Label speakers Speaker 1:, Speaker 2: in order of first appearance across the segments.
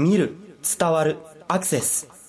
Speaker 1: 見る伝わるアクセス。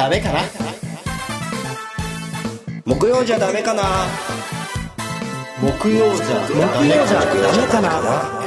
Speaker 2: ダメかな？
Speaker 1: 木曜じゃダメかな？
Speaker 2: 木曜じゃ
Speaker 1: 木曜じゃダメかな？